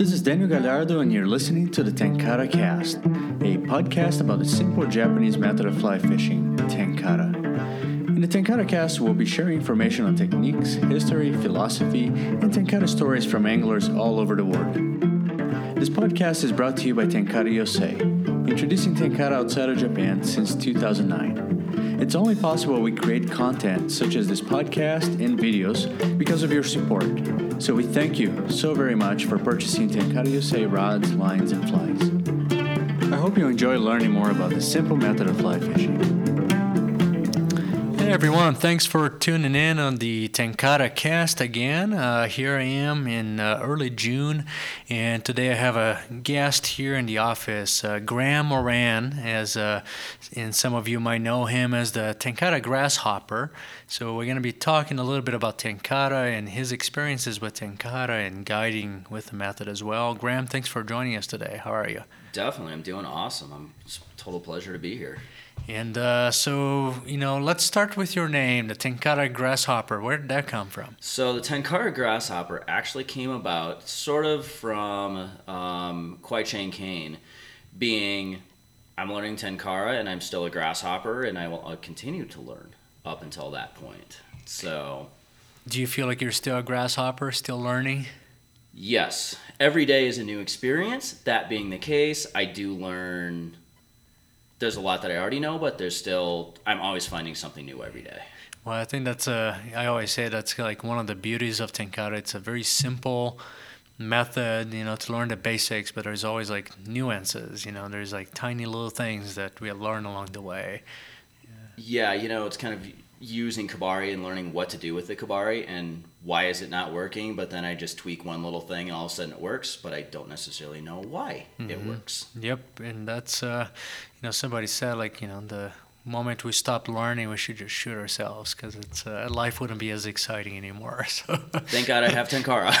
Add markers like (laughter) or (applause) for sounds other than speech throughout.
This is Daniel Galhardo, and you're listening to the Tenkara Cast, a podcast about the simple Japanese method of fly fishing, Tenkara. In the Tenkara Cast, we'll be sharing information on techniques, history, philosophy, and Tenkara stories from anglers all over the world. This podcast is brought to you by Tenkara USA, introducing Tenkara outside of Japan since 2009. It's only possible we create content such as this podcast and videos because of your support. So we thank you so very much for purchasing Tenkara USA rods, lines, and flies. I hope you enjoy learning more about the simple method of fly fishing. Hey everyone, thanks for tuning in on the Tenkara cast again. Uh, here I am in uh, early June, and today I have a guest here in the office, uh, Graham Moran, as uh, and some of you might know him as the Tenkara Grasshopper. So we're going to be talking a little bit about Tenkara and his experiences with Tenkara and guiding with the method as well. Graham, thanks for joining us today. How are you? Definitely, I'm doing awesome. I'm total pleasure to be here. And uh, so, you know, let's start with your name, the Tenkara Grasshopper. Where did that come from? So, the Tenkara Grasshopper actually came about sort of from um, Kwai Chang Caine being I'm learning Tenkara and I'm still a grasshopper and I will I'll continue to learn up until that point. So, do you feel like you're still a grasshopper, still learning? Yes. Every day is a new experience. That being the case, I do learn there's a lot that I already know, but there's still I'm always finding something new every day. Well, I think that's a I always say that's like one of the beauties of Tenkara. It's a very simple method, you know, to learn the basics, but there's always like nuances, you know, there's like tiny little things that we learn along the way. Yeah, yeah you know, it's kind of using Kibari and learning what to do with the Kibari and why is it not working, but then I just tweak one little thing and all of a sudden it works, but I don't necessarily know why mm-hmm. it works. Yep, and that's uh, you know somebody said like you know the moment we stop learning, we should just shoot ourselves because it's uh, life wouldn't be as exciting anymore. (laughs) So thank God I have Tenkara.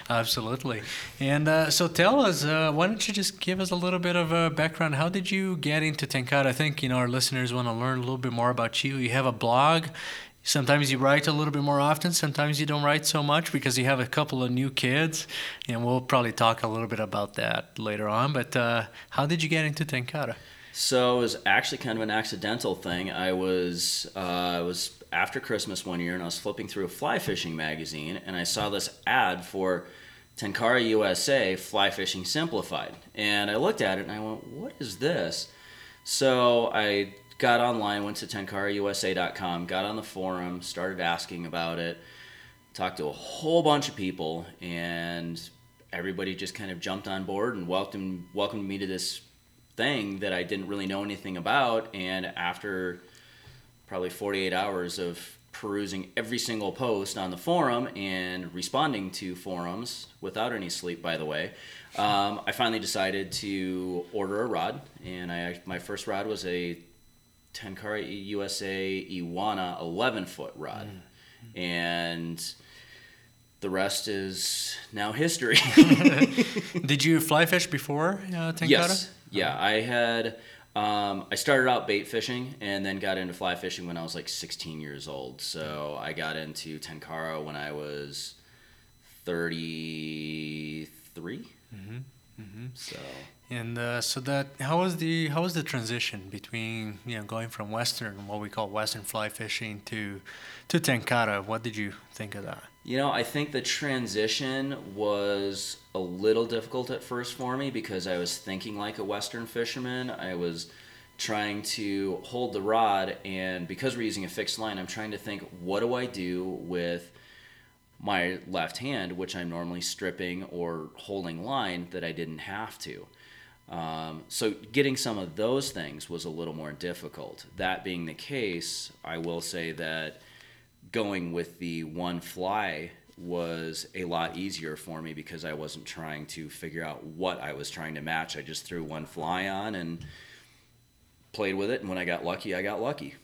(laughs) Absolutely. And uh, so tell us, uh, why don't you just give us a little bit of a background? How did you get into Tenkara? I think you know our listeners want to learn a little bit more about you. You have a blog. Sometimes you write a little bit more often. Sometimes you don't write so much because you have a couple of new kids, and we'll probably talk a little bit about that later on. But uh, how did you get into Tenkara? So it was actually kind of an accidental thing. I was uh, I was after Christmas one year, and I was flipping through a fly fishing magazine, and I saw this ad for Tenkara USA Fly Fishing Simplified, and I looked at it and I went, "What is this?" So I got online, went to tenkarausa.com, got on the forum, started asking about it, talked to a whole bunch of people, and everybody just kind of jumped on board and welcomed welcomed me to this thing that I didn't really know anything about. And after probably 48 hours of perusing every single post on the forum and responding to forums without any sleep, by the way, um, I finally decided to order a rod. And I my first rod was a Tenkara USA Iwana 11 foot rod. Mm. And the rest is now history. (laughs) (laughs) Did you fly fish before uh, Tenkara? Yes. Yeah, I had. Um, I started out bait fishing and then got into fly fishing when I was like 16 years old. So I got into Tenkara when I was 33. Mm-hmm. Mm-hmm. So. And uh, so that how was the how was the transition between you know going from Western what we call Western fly fishing to to Tenkara? What did you think of that? You know, I think the transition was a little difficult at first for me because I was thinking like a Western fisherman. I was trying to hold the rod, and because we're using a fixed line, I'm trying to think what do I do with my left hand, which I'm normally stripping or holding line that I didn't have to. Um, so getting some of those things was a little more difficult. That being the case, I will say that going with the one fly was a lot easier for me because I wasn't trying to figure out what I was trying to match. I just threw one fly on and played with it, and when I got lucky, I got lucky.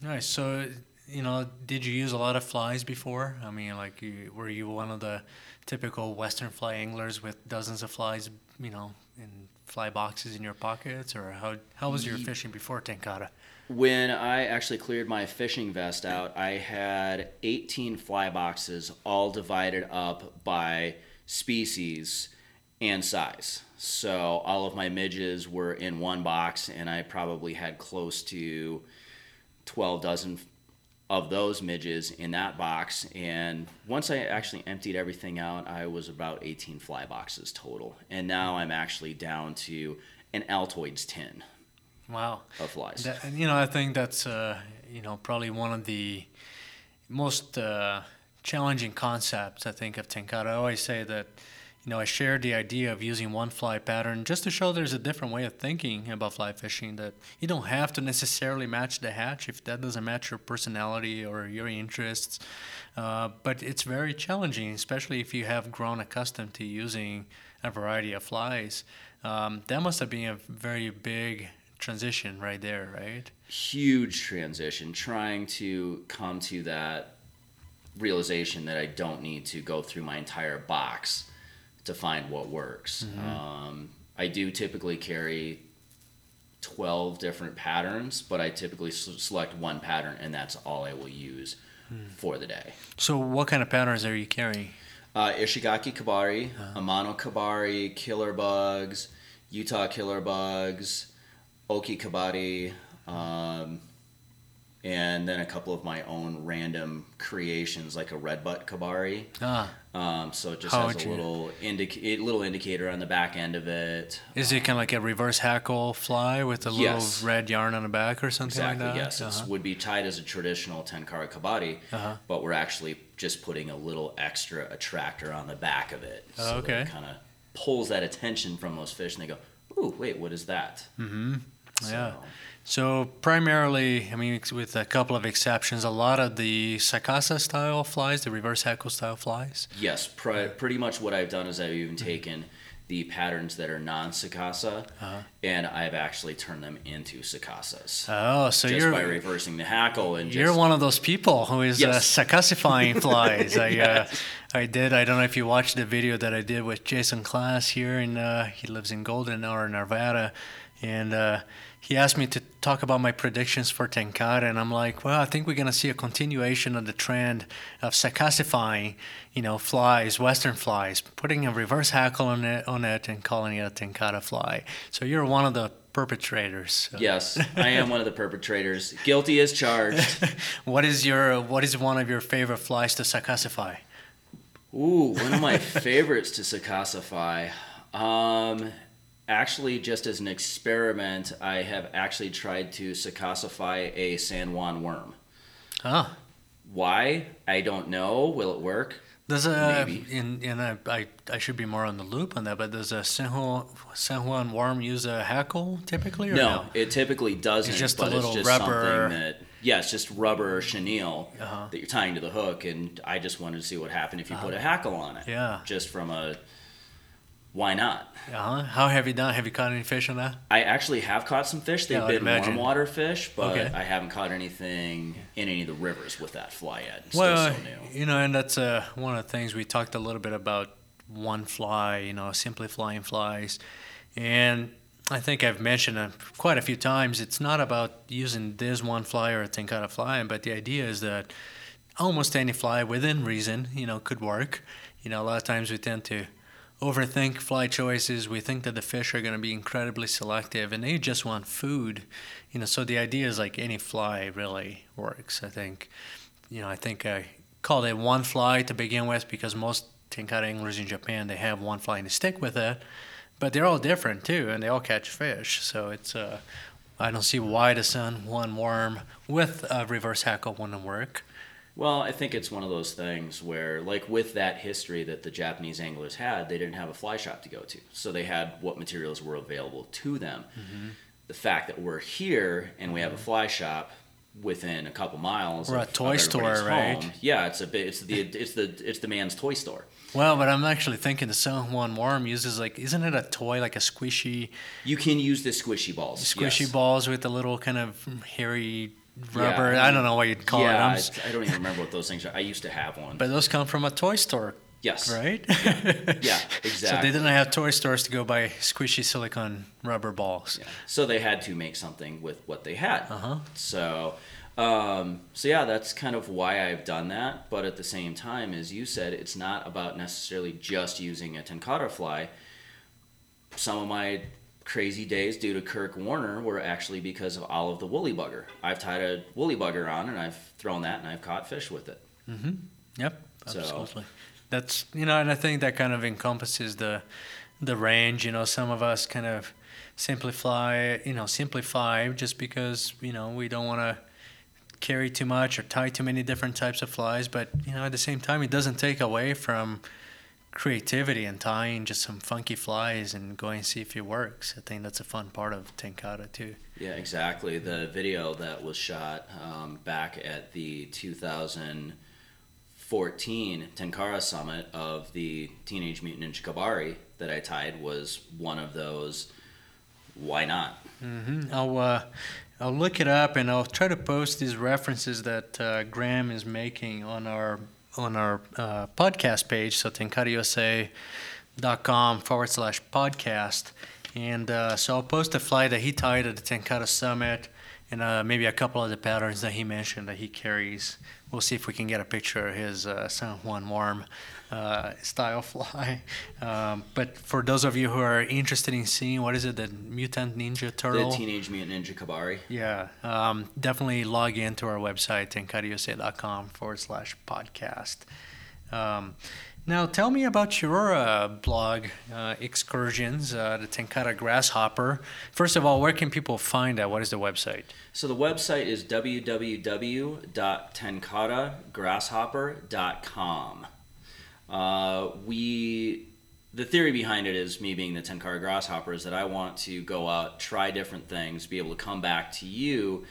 Nice. So, you know, did you use a lot of flies before? I mean, like, you, were you one of the typical Western fly anglers with dozens of flies, you know, in fly boxes in your pockets, or how how was your fishing before Tenkara? When I actually cleared my fishing vest out, I had 18 fly boxes, all divided up by species, and size. So all of my midges were in one box, and I probably had close to 12 dozen of those midges in that box. And once I actually emptied everything out, I was about 18 fly boxes total. And now I'm actually down to an Altoids tin Wow. of flies. That, you know, I think that's uh, you know probably one of the most uh, challenging concepts I think of Tenkara. I always say that you know I share the idea of using one fly pattern just to show there's a different way of thinking about fly fishing. That you don't have to necessarily match the hatch if that doesn't match your personality or your interests. Uh, but it's very challenging, especially if you have grown accustomed to using a variety of flies. Um, that must have been a very big transition right there, right? huge transition trying to come to that realization that I don't need to go through my entire box to find what works. Um, I do typically carry 12 different patterns, but I typically s- select one pattern and that's all I will use for the day. So, what kind of patterns are you carrying? Uh, Ishigaki Kabari, Amano Kabari, Killer Bugs, Utah Killer Bugs, Oki Kabari, um, and then a couple of my own random creations like a red butt Kabari. Ah, Um, so it just How has a little indic- little indicator on the back end of it. is it kind of like a reverse hackle fly with a little red yarn on the back or something Exactly. like that? Yes, it Uh-huh. would be tied as a traditional tenkara kabari, Uh-huh. but we're actually just putting a little extra attractor on the back of it. Oh, okay. Kind of pulls that attention from those fish, and they go, "Ooh, wait, what is that?" Mm-hmm. So, Yeah. So primarily, I mean, with a couple of exceptions, a lot of the Sakasa style flies, the reverse hackle style flies. Yes, pr- pretty much what I've done is I've even Mm-hmm. taken the patterns that are non-sakasa, Uh-huh. and I've actually turned them into sakasas. Oh, so just you're by reversing the hackle and just You're one of those people who is uh, Sakasifying flies. (laughs) I Yes. uh, I did. I don't know if you watched the video that I did with Jason Klass here, and uh, he lives in Golden or Arvada, and uh, he asked me to talk about my predictions for Tenkara, and I'm like, well, I think we're gonna see a continuation of the trend of Sakasifying, you know, flies, Western flies, putting a reverse hackle on it, on it, and calling it a Tenkara fly. So you're one of the perpetrators. So Yes, I am one of the perpetrators. Guilty as charged. (laughs) What is your what is one of your favorite flies to Sakasify? Ooh, one of my (laughs) favorites to Sakasify. Um, actually, just as an experiment, I have actually tried to Sakasify a San Juan worm. Ah, Why? I don't know. Will it work? does a Maybe. in in a, I I should be more on the loop on that, but does a San Juan, San Juan worm use a hackle typically? Or No, it typically doesn't. It's just a little it's just rubber- something that yeah, it's just rubber or chenille Uh-huh. that you're tying to the hook, and I just wanted to see what happened if you put a hackle on it. Yeah. Just from a why not? Uh-huh. How have you done? Have you caught any fish on that? I actually have caught some fish. They've Yeah, been warm water fish, but Okay. I haven't caught anything in any of the rivers with that fly yet. Still well, so new. you know, and that's uh, one of the things we talked a little bit about one fly, you know, simply flying flies. And I think I've mentioned it quite a few times. It's not about using this one fly or a Tenkara fly, but the idea is that almost any fly within reason, you know, could work. You know, a lot of times we tend to overthink fly choices. We think that the fish are going to be incredibly selective and they just want food. You know, so the idea is like any fly really works. I think, you know, I think I called it one fly to begin with because most tenkara anglers in Japan they have one fly and they stick with it, but they're all different too and they all catch fish. So it's uh, I don't see why the San Juan worm with a reverse hackle wouldn't work. Well, I think it's one of those things where, like, with that history that the Japanese anglers had, they didn't have a fly shop to go to. So they had what materials were available to them. Mm-hmm. The fact that we're here and we have a fly shop within a couple miles Or a toy store, right? home, yeah, it's a bit. It's the it's the it's the man's toy store. Well, but I'm actually thinking the San Juan worm uses like isn't it a toy like a squishy You can use the squishy balls. squishy yes. balls with a little kind of hairy rubber. Yeah. I don't know what you'd call yeah, it. I'm I, I don't even remember what those things are. I used to have one. but those come from a toy store, yes. right? Yeah, (laughs) So exactly. So they didn't have toy stores to go buy squishy silicone rubber balls. Yeah. So they had to make something with what they had. Uh huh. So Um, so yeah, that's kind of why I've done that. But at the same time, as you said, it's not about necessarily just using a tenkara fly. Some of my crazy days due to Kirk Werner were actually because of all of the woolly bugger. I've tied a woolly bugger on and I've thrown that and I've caught fish with it. Mm-hmm. Yep, So- absolutely. That's you know, and I think that kind of encompasses the the range. You know, some of us kind of simplify, you know, simplify just because you know we don't want to carry too much or tie too many different types of flies. But you know, at the same time, it doesn't take away from creativity and tying just some funky flies and going to see if it works. I think that's a fun part of Tenkara too. Yeah, exactly. The video that was shot um, back at the 2014 Tenkara Summit of the Teenage Mutant Ninja Kabari that I tied was one of those. Why not? hmm I'll uh, I'll look it up and I'll try to post these references that uh, Graham is making on our on our uh, podcast page. So tenkarausa.com forward slash podcast. And uh, so I'll post a fly that he tied at the Tenkara Summit and uh, maybe a couple of the patterns that he mentioned that he carries. We'll see if we can get a picture of his uh, San Juan Warm uh, style (laughs) fly. Um, but for those of you who are interested in seeing what is it, the Mutant Ninja Turtle? The Teenage Mutant Ninja Kabari. Yeah, um, definitely log into our website, tenkarausa.com forward slash podcast. Um, now, tell me about your uh, blog uh, excursions, uh, the Tenkara Grasshopper. First of all, where can people find that? What is the website? So the website is www.tenkaragrasshopper.com. Uh, we, the theory behind it is me being the Tenkara grasshopper is that I want to go out, try different things, be able to come back to you,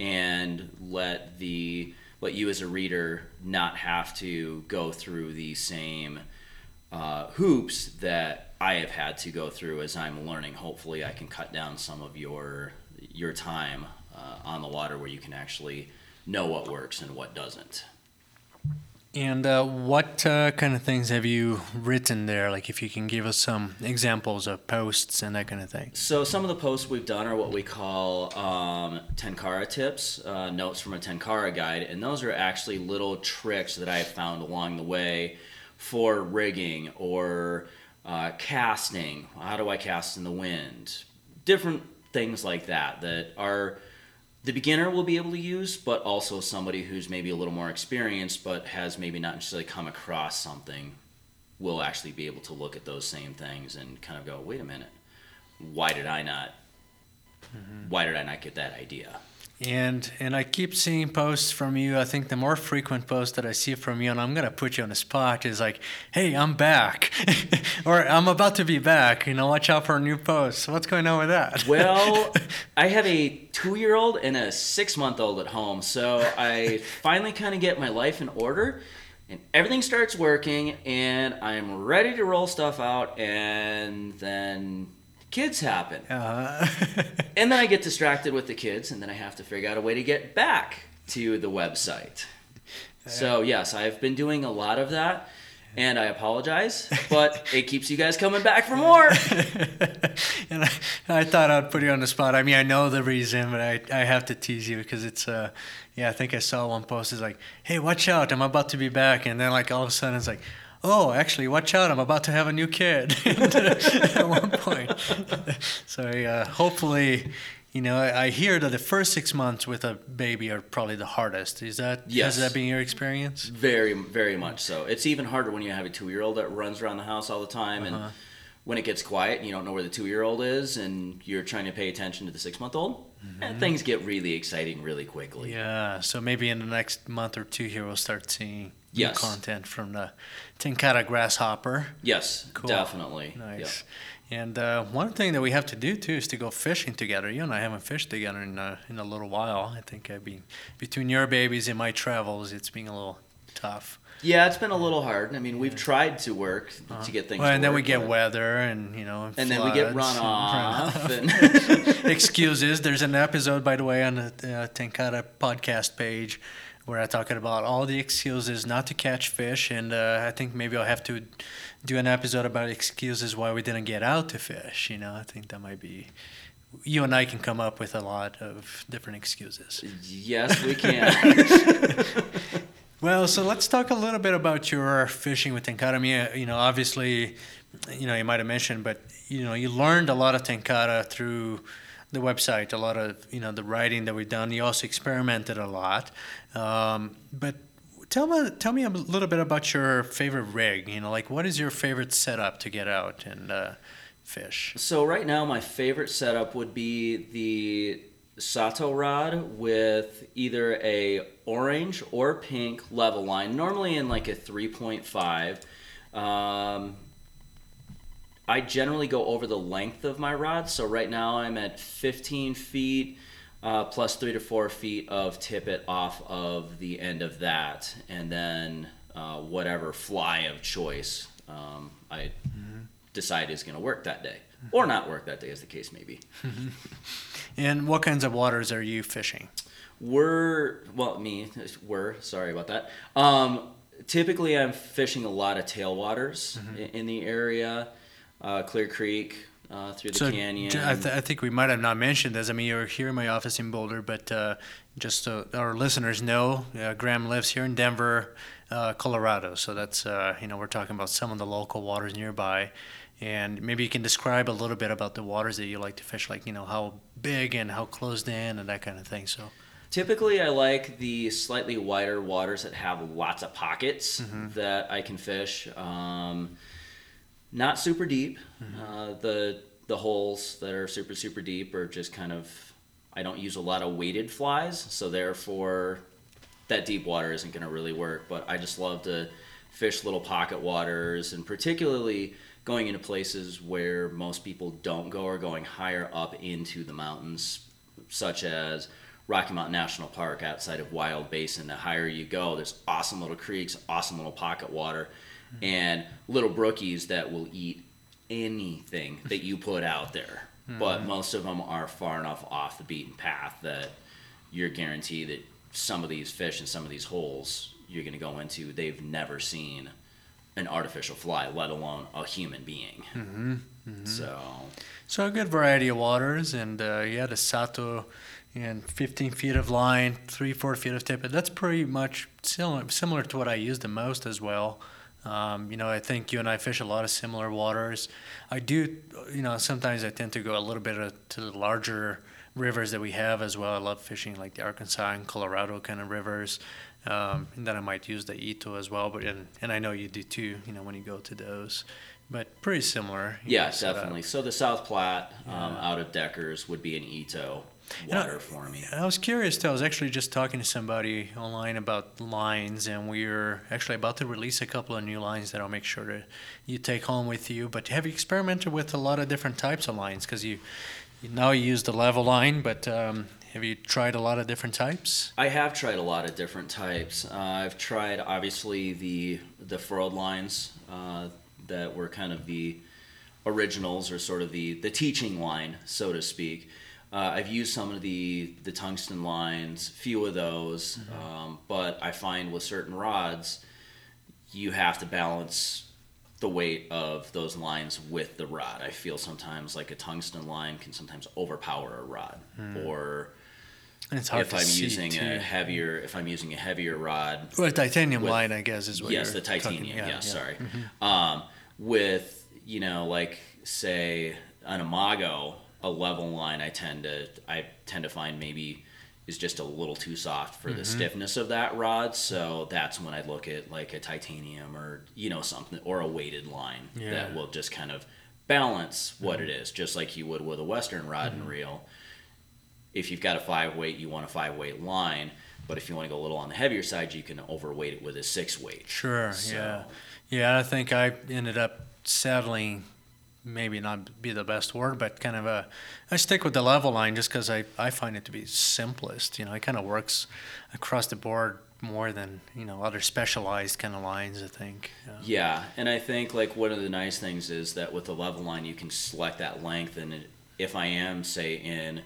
and let the let you as a reader not have to go through the same uh, hoops that I have had to go through as I'm learning. Hopefully, I can cut down some of your your time uh, on the water where you can actually know what works and what doesn't. And uh, what uh, kind of things have you written there? Like, if you can give us some examples of posts and that kind of thing. So some of the posts we've done are what we call um, Tenkara tips, uh, notes from a Tenkara guide, and those are actually little tricks that I have found along the way for rigging or uh, casting. How do I cast in the wind? Different things like that that are the beginner will be able to use, but also somebody who's maybe a little more experienced but has maybe not necessarily come across something will actually be able to look at those same things and kind of go, wait a minute, why did I not? Mm-hmm. Why did I not get that idea? And and I keep seeing posts from you. I think the more frequent post that I see from you, and I'm gonna put you on the spot, is like, "Hey, I'm back," (laughs) or "I'm about to be back." You know, watch out for a new post. What's going on with that? Well, (laughs) I have a two year old and a six month old at home, so I finally kind of get my life in order. And everything starts working, and I'm ready to roll stuff out, and then kids happen. uh, (laughs) And then I get distracted with the kids, and then I have to figure out a way to get back to the website. So, yes, I've been doing a lot of that, and I apologize, but (laughs) it keeps you guys coming back for more. (laughs) and I, I thought I'd put you on the spot. I mean, I know the reason, but I, I have to tease you because it's uh yeah. I think I saw one post is like, "Hey, watch out! I'm about to be back," and then like all of a sudden it's like. Oh, actually, watch out! I'm about to have a new kid. (laughs) At one point, (laughs) so uh, hopefully, you know, I, I hear that the first six months with a baby are probably the hardest. Is that Yes. has that been your experience? Very, very much so. It's even harder when you have a two year old that runs around the house all the time, and when it gets quiet, and you don't know where the two year old is, and you're trying to pay attention to the six month old, and things get really exciting really quickly. Yeah, so maybe in the next month or two here we'll start seeing Yes. content from the Tenkara grasshopper. Yes, Cool. definitely. Nice. And uh, one thing that we have to do too is to go fishing together. You and I haven't fished together in a, in a little while. I think I've been between your babies and my travels. It's been a little tough. Yeah, it's been a little hard. I mean, we've tried to work to get things. Well, and then we get weather and you know and then we get floods run off. and and (laughs) excuses. There's an episode, by the way, on the uh, Tenkara podcast page where I talking about all the excuses not to catch fish, and uh, I think maybe I'll have to do an episode about excuses why we didn't get out to fish. You know, I think that might be you and I can come up with a lot of different excuses. Yes, we can. (laughs) well, so let's talk a little bit about your fishing with tenkara. I mean, you know, obviously, you know, you might have mentioned, but you know, you learned a lot of tenkara through the website, a lot of you know the writing that we've done. You also experimented a lot, um, but tell me tell me a little bit about your favorite rig. You know, like what is your favorite setup to get out and uh, fish? So right now, my favorite setup would be the Sato rod with either a orange or pink level line, normally in like a 3.5. Um, I generally go over the length of my rod. So right now I'm at 15 feet uh, plus three to four feet of tippet off of the end of that, and then uh, whatever fly of choice um, I mm-hmm. decide is going to work that day or not work that day, as the case may be. (laughs) and what kinds of waters are you fishing? We're well, me, we're sorry about that. Um, typically, I'm fishing a lot of tailwaters mm-hmm. in, in the area uh, Clear Creek, uh, through the so canyon. I, th- I, think we might have not mentioned this. I mean, you're here in my office in Boulder, but uh, just so our listeners know, uh, Graham lives here in Denver, uh, Colorado. So that's uh, you know we're talking about some of the local waters nearby, and maybe you can describe a little bit about the waters that you like to fish, like you know how big and how closed in and that kind of thing. So. Typically, I like the slightly wider waters that have lots of pockets mm-hmm. that I can fish. Um, not super deep. Mm-hmm. Uh, the the holes that are super super deep are just kind of I don't use a lot of weighted flies, so therefore that deep water isn't going to really work. But I just love to fish little pocket waters, and particularly going into places where most people don't go or going higher up into the mountains, such as Rocky Mountain National Park outside of Wild Basin. The higher you go, there's awesome little creeks, awesome little pocket water and little brookies that will eat anything that you put out there. Mm-hmm. But most of them are far enough off the beaten path that you're guaranteed that some of these fish and some of these holes you're going to go into, they've never seen an artificial fly, let alone a human being. Mm-hmm. Mm-hmm. So, so a good variety of waters, and uh, yeah, the Sato and 15 feet of line, three, four feet of tippet. That's pretty much similar, similar to what I use the most as well. Um, you know, I think you and I fish a lot of similar waters. I do, you know, sometimes I tend to go a little bit to the larger rivers that we have as well. I love fishing like the Arkansas and Colorado kind of rivers. Um, and then I might use the Ito as well, but and, and I know you do too. You know when you go to those, but pretty similar. Yeah, definitely. So the South Platte um, out of Deckers would be an Ito water I, for me. I was curious too. I was actually just talking to somebody online about lines, and we are actually about to release a couple of new lines that I'll make sure to you take home with you. But have you experimented with a lot of different types of lines? Because you, you now you use the level line, but um, have you tried a lot of different types? I have tried a lot of different types. Uh, I've tried obviously the the furled lines uh, that were kind of the originals or sort of the the teaching line, so to speak. Uh, I've used some of the the tungsten lines, few of those, mm-hmm. um, but I find with certain rods, you have to balance the weight of those lines with the rod. I feel sometimes like a tungsten line can sometimes overpower a rod, mm. or if I'm using too. a heavier if I'm using a heavier rod. Well, titanium with, line, I guess, is what. Yes, the titanium. Yeah, yeah, sorry. Mm-hmm. Um, with you know, like say an Amago a level line I tend to I tend to find maybe is just a little too soft for mm-hmm. the stiffness of that rod. So that's when I look at like a titanium or you know something or a weighted line yeah. that will just kind of balance what mm-hmm. it is, just like you would with a Western rod mm-hmm. and reel. If you've got a five weight, you want a five weight line. But if you want to go a little on the heavier side, you can overweight it with a six weight. Sure. So, yeah. Yeah. I think I ended up saddling maybe not be the best word, but kind of a, I stick with the level line just because I, I find it to be simplest. You know, it kind of works across the board more than you know other specialized kind of lines. I think. Yeah. yeah, and I think like one of the nice things is that with the level line, you can select that length, and if I am say in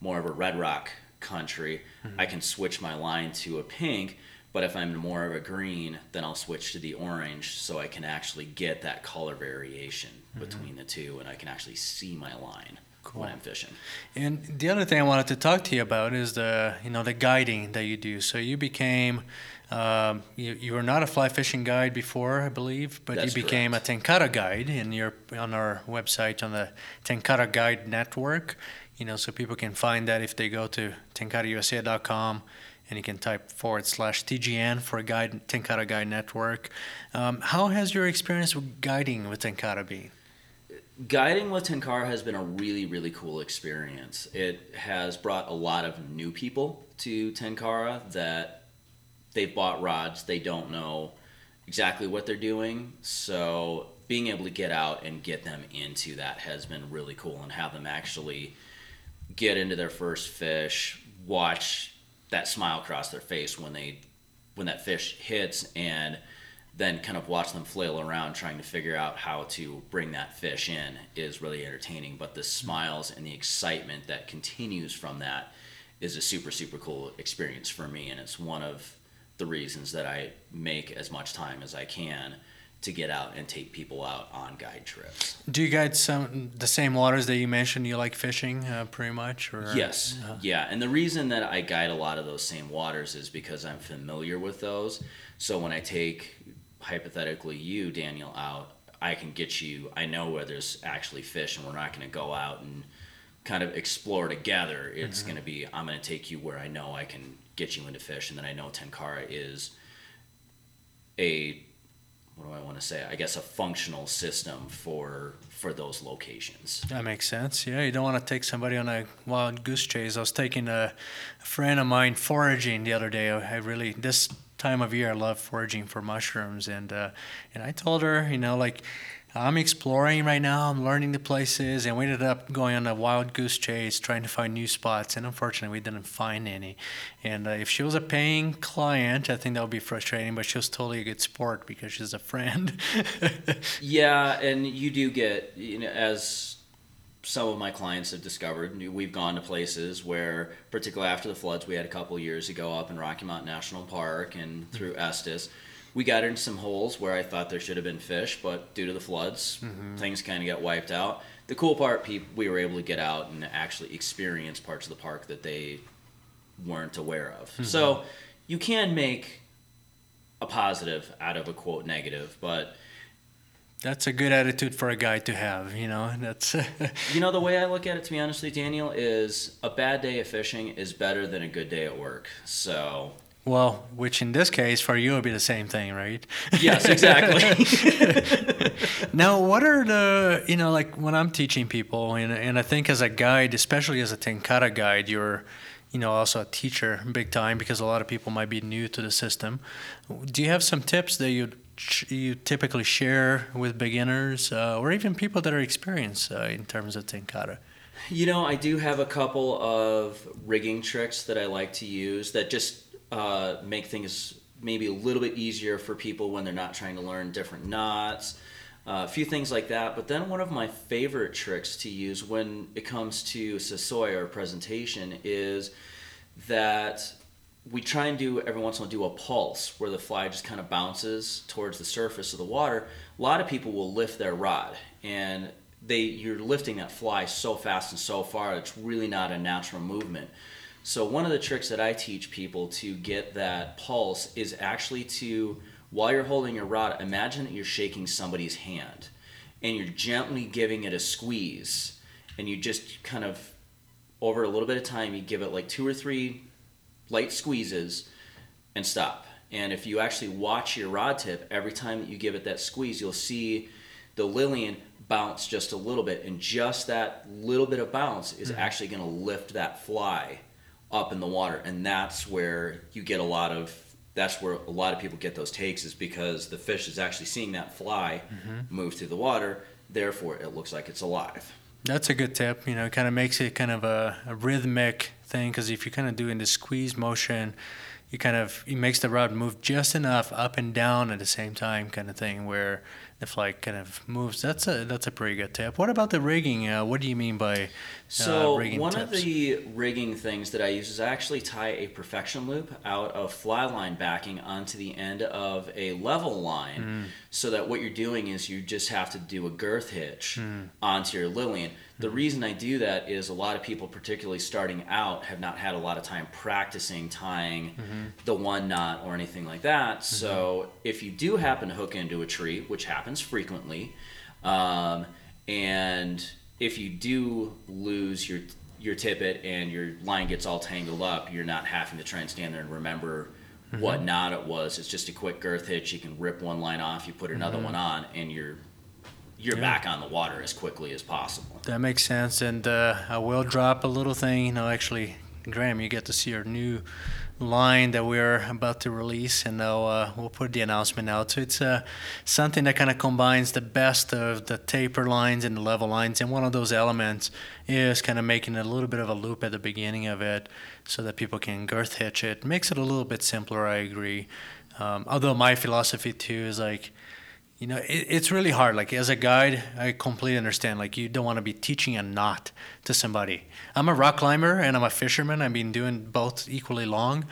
more of a red rock country, mm-hmm. I can switch my line to a pink but if I'm more of a green, then I'll switch to the orange so I can actually get that color variation mm-hmm. between the two and I can actually see my line. Cool. when I'm fishing. And the other thing I wanted to talk to you about is the you know the guiding that you do. So you became um, you, you were not a fly fishing guide before, I believe, but That's you became correct. a Tenkara guide, and you're on our website on the Tenkara Guide Network. You know, so people can find that if they go to tenkarausa.com and you can type forward slash TGN for a guide Tenkara Guide Network. Um, how has your experience with guiding with Tenkara been? Guiding with Tenkara has been a really, really cool experience. It has brought a lot of new people to Tenkara that they've bought rods, they don't know exactly what they're doing. So being able to get out and get them into that has been really cool and have them actually get into their first fish, watch that smile across their face when they when that fish hits and then kind of watch them flail around trying to figure out how to bring that fish in is really entertaining. But the smiles and the excitement that continues from that is a super, super cool experience for me. And it's one of the reasons that I make as much time as I can to get out and take people out on guide trips. Do you guide some the same waters that you mentioned you like fishing, uh, pretty much? Or Yes, Uh, yeah, and the reason that I guide a lot of those same waters is because I'm familiar with those. So when I take hypothetically you, Daniel, out, I can get you. I know where there's actually fish, and we're not going to go out and kind of explore together. It's mm-hmm. going to be I'm going to take you where I know I can get you into fish, and then I know Tenkara is a what do I want to say? I guess a functional system for for those locations. That makes sense. Yeah, you don't want to take somebody on a wild goose chase. I was taking a, a friend of mine foraging the other day. I really this time of year I love foraging for mushrooms, and uh, and I told her, you know, like I'm exploring right now. I'm learning the places, and we ended up going on a wild goose chase, trying to find new spots. And unfortunately, we didn't find any. And uh, if she was a paying client, I think that would be frustrating. But she was totally a good sport because she's a friend. (laughs) Yeah, and you do get, you know, as some of my clients have discovered, we've gone to places where, particularly after the floods we had a couple years ago up in Rocky Mountain National Park and mm-hmm. through Estes, we got into some holes where I thought there should have been fish, but due to the floods, mm-hmm. things kind of got wiped out. The cool part, we were able to get out and actually experience parts of the park that they weren't aware of. Mm-hmm. So you can make a positive out of a quote negative, but That's a good attitude for a guy to have, you know. That's (laughs) You know, the way I look at it, to be honest with you, Daniel, is a bad day of fishing is better than a good day at work. So, well, which in this case for you would be the same thing, right? yes, exactly. (laughs) Now, what are the you know like when I'm teaching people, and and I think as a guide, especially as a Tenkara guide, you're you know also a teacher big time because a lot of people might be new to the system. Do you have some tips that you you typically share with beginners uh, or even people that are experienced uh, in terms of Tenkara? you know, I do have a couple of rigging tricks that I like to use that just uh, make things maybe a little bit easier for people when they're not trying to learn different knots. Uh, a few things like that. But then one of my favorite tricks to use when it comes to Sasoi or presentation is that we try and do every once in a while do a pulse where the fly just kind of bounces towards the surface of the water. A lot of people will lift their rod and they you're lifting that fly so fast and so far it's really not a natural movement. So one of the tricks that I teach people to get that pulse is actually to while you're holding your rod, imagine that you're shaking somebody's hand and you're gently giving it a squeeze and you just kind of over a little bit of time you give it like two or three light squeezes and stop. And if you actually watch your rod tip, every time that you give it that squeeze, you'll see the Lillian bounce just a little bit. And just that little bit of bounce is mm. actually going to lift that fly up in the water. And that's where you get a lot of. That's where a lot of people get those takes is because the fish is actually seeing that fly mm-hmm. move through the water. Therefore, it looks like it's alive. That's a good tip. You know, it kind of makes it kind of a, a rhythmic thing because if you kind of do in the squeeze motion, you kind of it makes the rod move just enough up and down at the same time, kind of thing. Where the fly kind of moves. That's a that's a pretty good tip. What about the rigging? Uh, what do you mean by uh, so rigging one tips? of the rigging things that I use is I actually tie a perfection loop out of fly line backing onto the end of a level line, Hmm. so that what you're doing is you just have to do a girth hitch Hmm. onto your Lillian. The reason I do that is a lot of people, particularly starting out, have not had a lot of time practicing tying Mm-hmm. the one knot or anything like that. So if you do happen to hook into a tree, which happens frequently, um, and if you do lose your your tippet and your line gets all tangled up, you're not having to try and stand there and remember what knot it was. It's just a quick girth hitch. You can rip one line off, you put another one on, and you're you're back on the water as quickly as possible. That makes sense. And uh, I will drop a little thing. You know, actually, Graham, you get to see our new line that we're about to release, and now uh, we'll put the announcement out. So it's uh, something that kind of combines the best of the taper lines and the level lines. And one of those elements is kind of making a little bit of a loop at the beginning of it so that people can girth hitch it. Makes it a little bit simpler, I agree. Um, although my philosophy too is like, you know, it, it's really hard. Like as a guide, I completely understand. Like you don't want to be teaching a knot to somebody. I'm a rock climber and I'm a fisherman. I've been doing both equally long.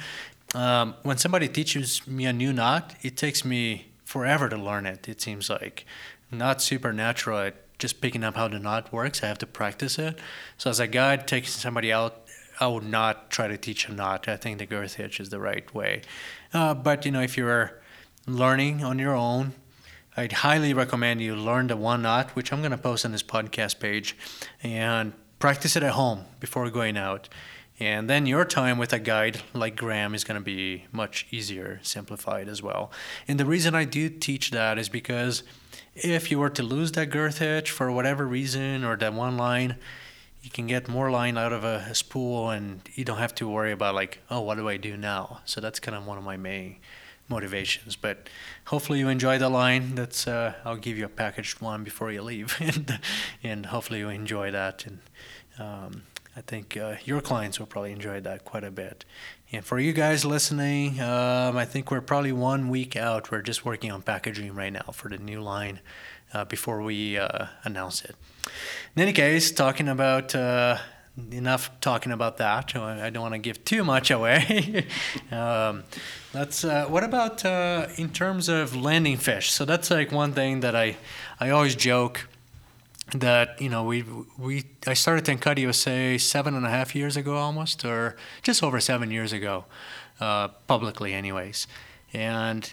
Um, when somebody teaches me a new knot, it takes me forever to learn it. It seems like not supernatural at just picking up how the knot works. I have to practice it. So as a guide, taking somebody out, I would not try to teach a knot. I think the girth hitch is the right way. Uh, but you know, if you're learning on your own, I'd highly recommend you learn the one knot, which I'm going to post on this podcast page, and practice it at home before going out. And then your time with a guide like Graham is going to be much easier, simplified as well. And the reason I do teach that is because if you were to lose that girth hitch for whatever reason or that one line, you can get more line out of a, a spool and you don't have to worry about like, oh, what do I do now? So that's kind of one of my main motivations. But hopefully you enjoy the line. That's uh, I'll give you a packaged one before you leave, (laughs) and and hopefully you enjoy that. And um, I think uh, your clients will probably enjoy that quite a bit. And for you guys listening, um, I think we're probably one week out. We're just working on packaging right now for the new line uh, before we uh, announce it. In any case, talking about uh, enough talking about that. I don't want to give too much away. (laughs) um, let's. Uh, what about uh, in terms of landing fish? So that's like one thing that I, I always joke that you know we we I started Tenkara USA seven and a half years ago almost, or just over seven years ago, uh, publicly, anyways, and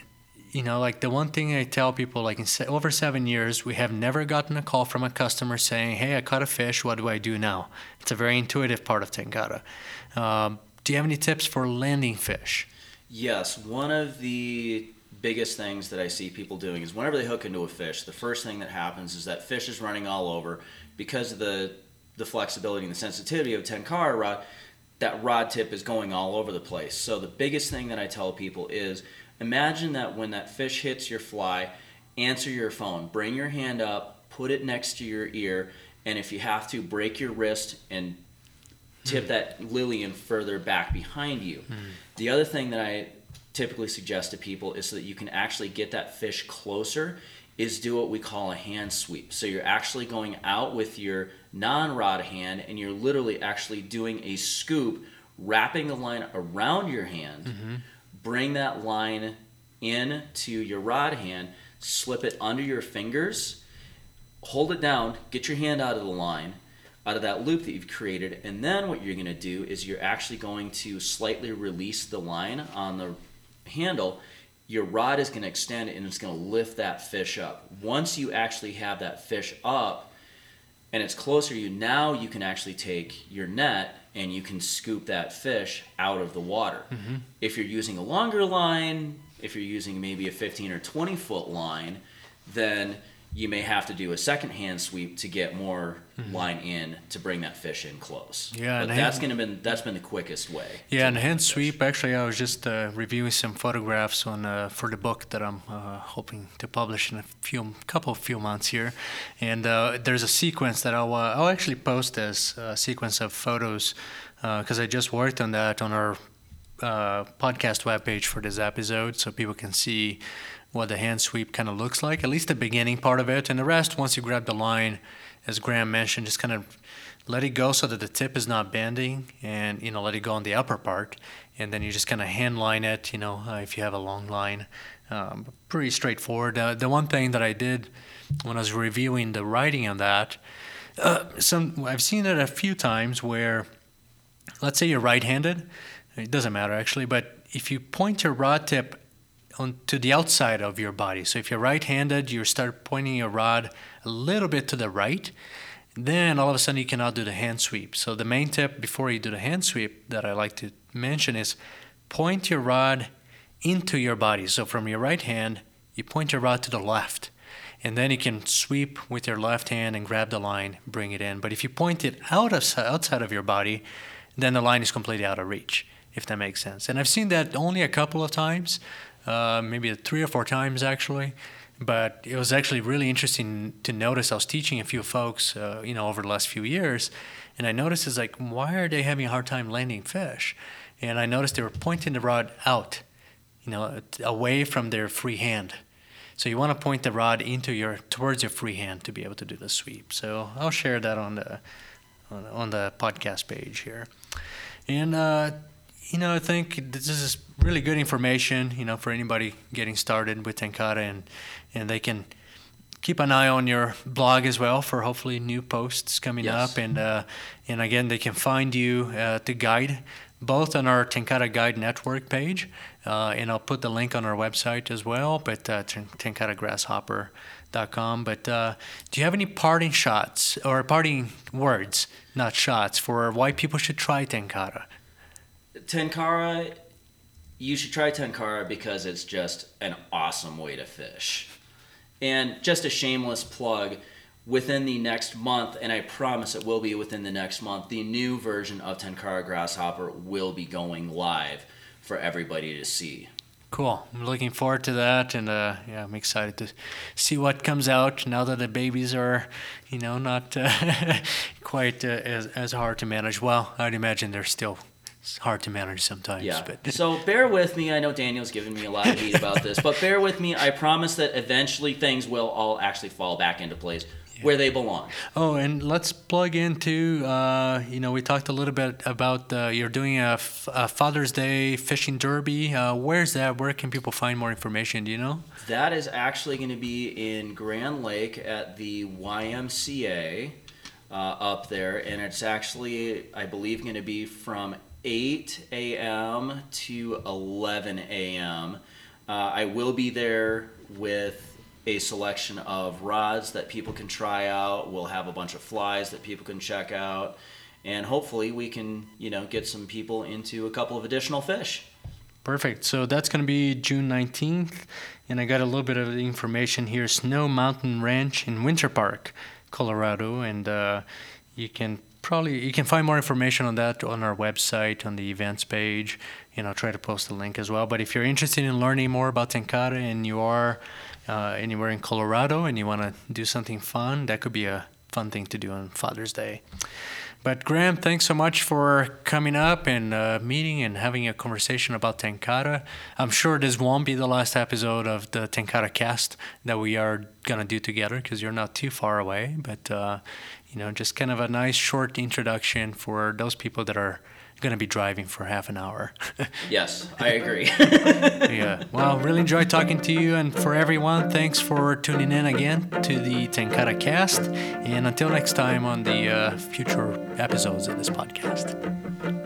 you know, like the one thing I tell people, like in se- over seven years, we have never gotten a call from a customer saying, "Hey, I caught a fish. What do I do now?" It's a very intuitive part of Tenkara. Um, do you have any tips for landing fish? Yes, one of the biggest things that I see people doing is whenever they hook into a fish, the first thing that happens is that fish is running all over because of the the flexibility and the sensitivity of Tenkara rod. That rod tip is going all over the place. So the biggest thing that I tell people is imagine that when that fish hits your fly, answer your phone, bring your hand up, put it next to your ear, and if you have to, break your wrist and tip hmm. that Lillian further back behind you. Hmm. The other thing that I typically suggest to people is so that you can actually get that fish closer is do what we call a hand sweep. So you're actually going out with your non-rod hand and you're literally actually doing a scoop, wrapping the line around your hand, mm-hmm. Bring that line in to your rod hand, slip it under your fingers, hold it down, get your hand out of the line, out of that loop that you've created, and then what you're to do is you're actually going to slightly release the line on the handle. Your rod is to extend and it's to lift that fish up. Once you actually have that fish up and it's closer to you, now you can actually take your net and you can scoop that fish out of the water. Mm-hmm. If you're using a longer line, if you're using maybe a 15 or 20 foot line, then you may have to do a second hand sweep to get more line in to bring that fish in close. Yeah, but that's hand- gonna been that's been the quickest way. Yeah, and hand fish. sweep. Actually, I was just uh, reviewing some photographs on uh, for the book that I'm uh, hoping to publish in a few couple of few months here, and uh, there's a sequence that I'll uh, I'll actually post as a sequence of photos because I just worked on that on our uh, podcast webpage for this episode so people can see what the hand sweep kind of looks like, at least the beginning part of it. And the rest, once you grab the line, as Graham mentioned, just kind of let it go so that the tip is not bending and, you know, let it go on the upper part. And then you just kind of hand line it, you know, uh, if you have a long line. Um, pretty straightforward. Uh, the one thing that I did when I was reviewing the writing on that, uh, some I've seen it a few times where, let's say you're right-handed, it doesn't matter actually, but if you point your rod tip on to the outside of your body, so if you're right-handed, you start pointing your rod a little bit to the right, then all of a sudden you cannot do the hand sweep. So the main tip before you do the hand sweep that I like to mention is point your rod into your body. So from your right hand, you point your rod to the left. And then you can sweep with your left hand and grab the line, bring it in. But if you point it out of, outside of your body, then the line is completely out of reach, if that makes sense. And I've seen that only a couple of times, uh, maybe three or four times actually. But it was actually really interesting to notice. I was teaching a few folks, uh, you know, over the last few years, and I noticed it's like, why are they having a hard time landing fish? And I noticed they were pointing the rod out you know, away from their free hand. So you want to point the rod into your towards your free hand to be able to do the sweep. So I'll share that on the on, on the podcast page here. And uh, you know, I think this is really good information. You know, for anybody getting started with Tenkara, and and they can keep an eye on your blog as well for hopefully new posts coming yes. up. And uh, and again, they can find you uh, to guide both on our Tenkara Guide Network page, uh, and I'll put the link on our website as well, but uh, tenkaragrasshopper.com. But uh, do you have any parting shots or parting words, not shots, for why people should try Tenkara? Tenkara, you should try Tenkara because it's just an awesome way to fish. And just a shameless plug within the next month, and I promise it will be within the next month, the new version of Tenkara Grasshopper will be going live for everybody to see. Cool. I'm looking forward to that, and uh, yeah, I'm excited to see what comes out now that the babies are, you know, not uh, (laughs) quite uh, as as hard to manage. Well, I'd imagine they're still it's hard to manage sometimes. Yeah. But so bear with me. I know Daniel's giving me a lot of heat about this, but bear with me. I promise that eventually things will all actually fall back into place where they belong. Oh, and let's plug into. Uh, you know, we talked a little bit about uh, you're doing a, f- a Father's Day fishing derby. Uh, where's that? Where can people find more information? Do you know? That is actually going to be in Grand Lake at the YMCA uh, up there, and it's actually, I believe, going to be from 8 a.m. to 11 a.m. Uh, I will be there with a selection of rods that people can try out. We'll have a bunch of flies that people can check out, and hopefully we can, you know, get some people into a couple of additional fish. Perfect. So that's going to be June 19th, and I got a little bit of information here. Snow Mountain Ranch in Winter Park, Colorado, and uh, you can probably you can find more information on that on our website on the events page you i'll try to post a link as well but if you're interested in learning more about tenkara and you are uh, anywhere in Colorado and you want to do something fun, that could be a fun thing to do on Father's Day. But Graham, thanks so much for coming up and uh, meeting and having a conversation about Tenkara. I'm sure this won't be the last episode of the Tenkara cast that we are gonna do together because you're not too far away. But uh, you know, just kind of a nice short introduction for those people that are going to be driving for half an hour. (laughs) yes, I agree. (laughs) yeah. Well, really enjoyed talking to you. And for everyone, thanks for tuning in again to the Tenkara cast. And until next time on the uh, future episodes of this podcast.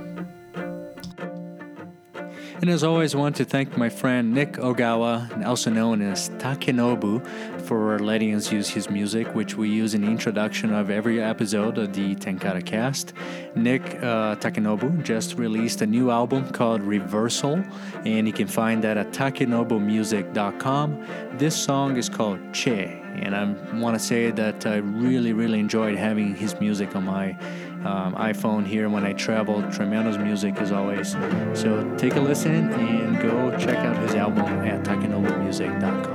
And as always, I want to thank my friend Nick Ogawa, also known as Takenobu, for letting us use his music, which we use in the introduction of every episode of the Tenkara cast. Nick uh, Takenobu just released a new album called Reversal, and you can find that at takenobumusic.com. This song is called Che, and I want to say that I really, really enjoyed having his music on my um, iPhone here when I travel. Tremendous music as always. So take a listen and go check out his album at takenobumusic.com.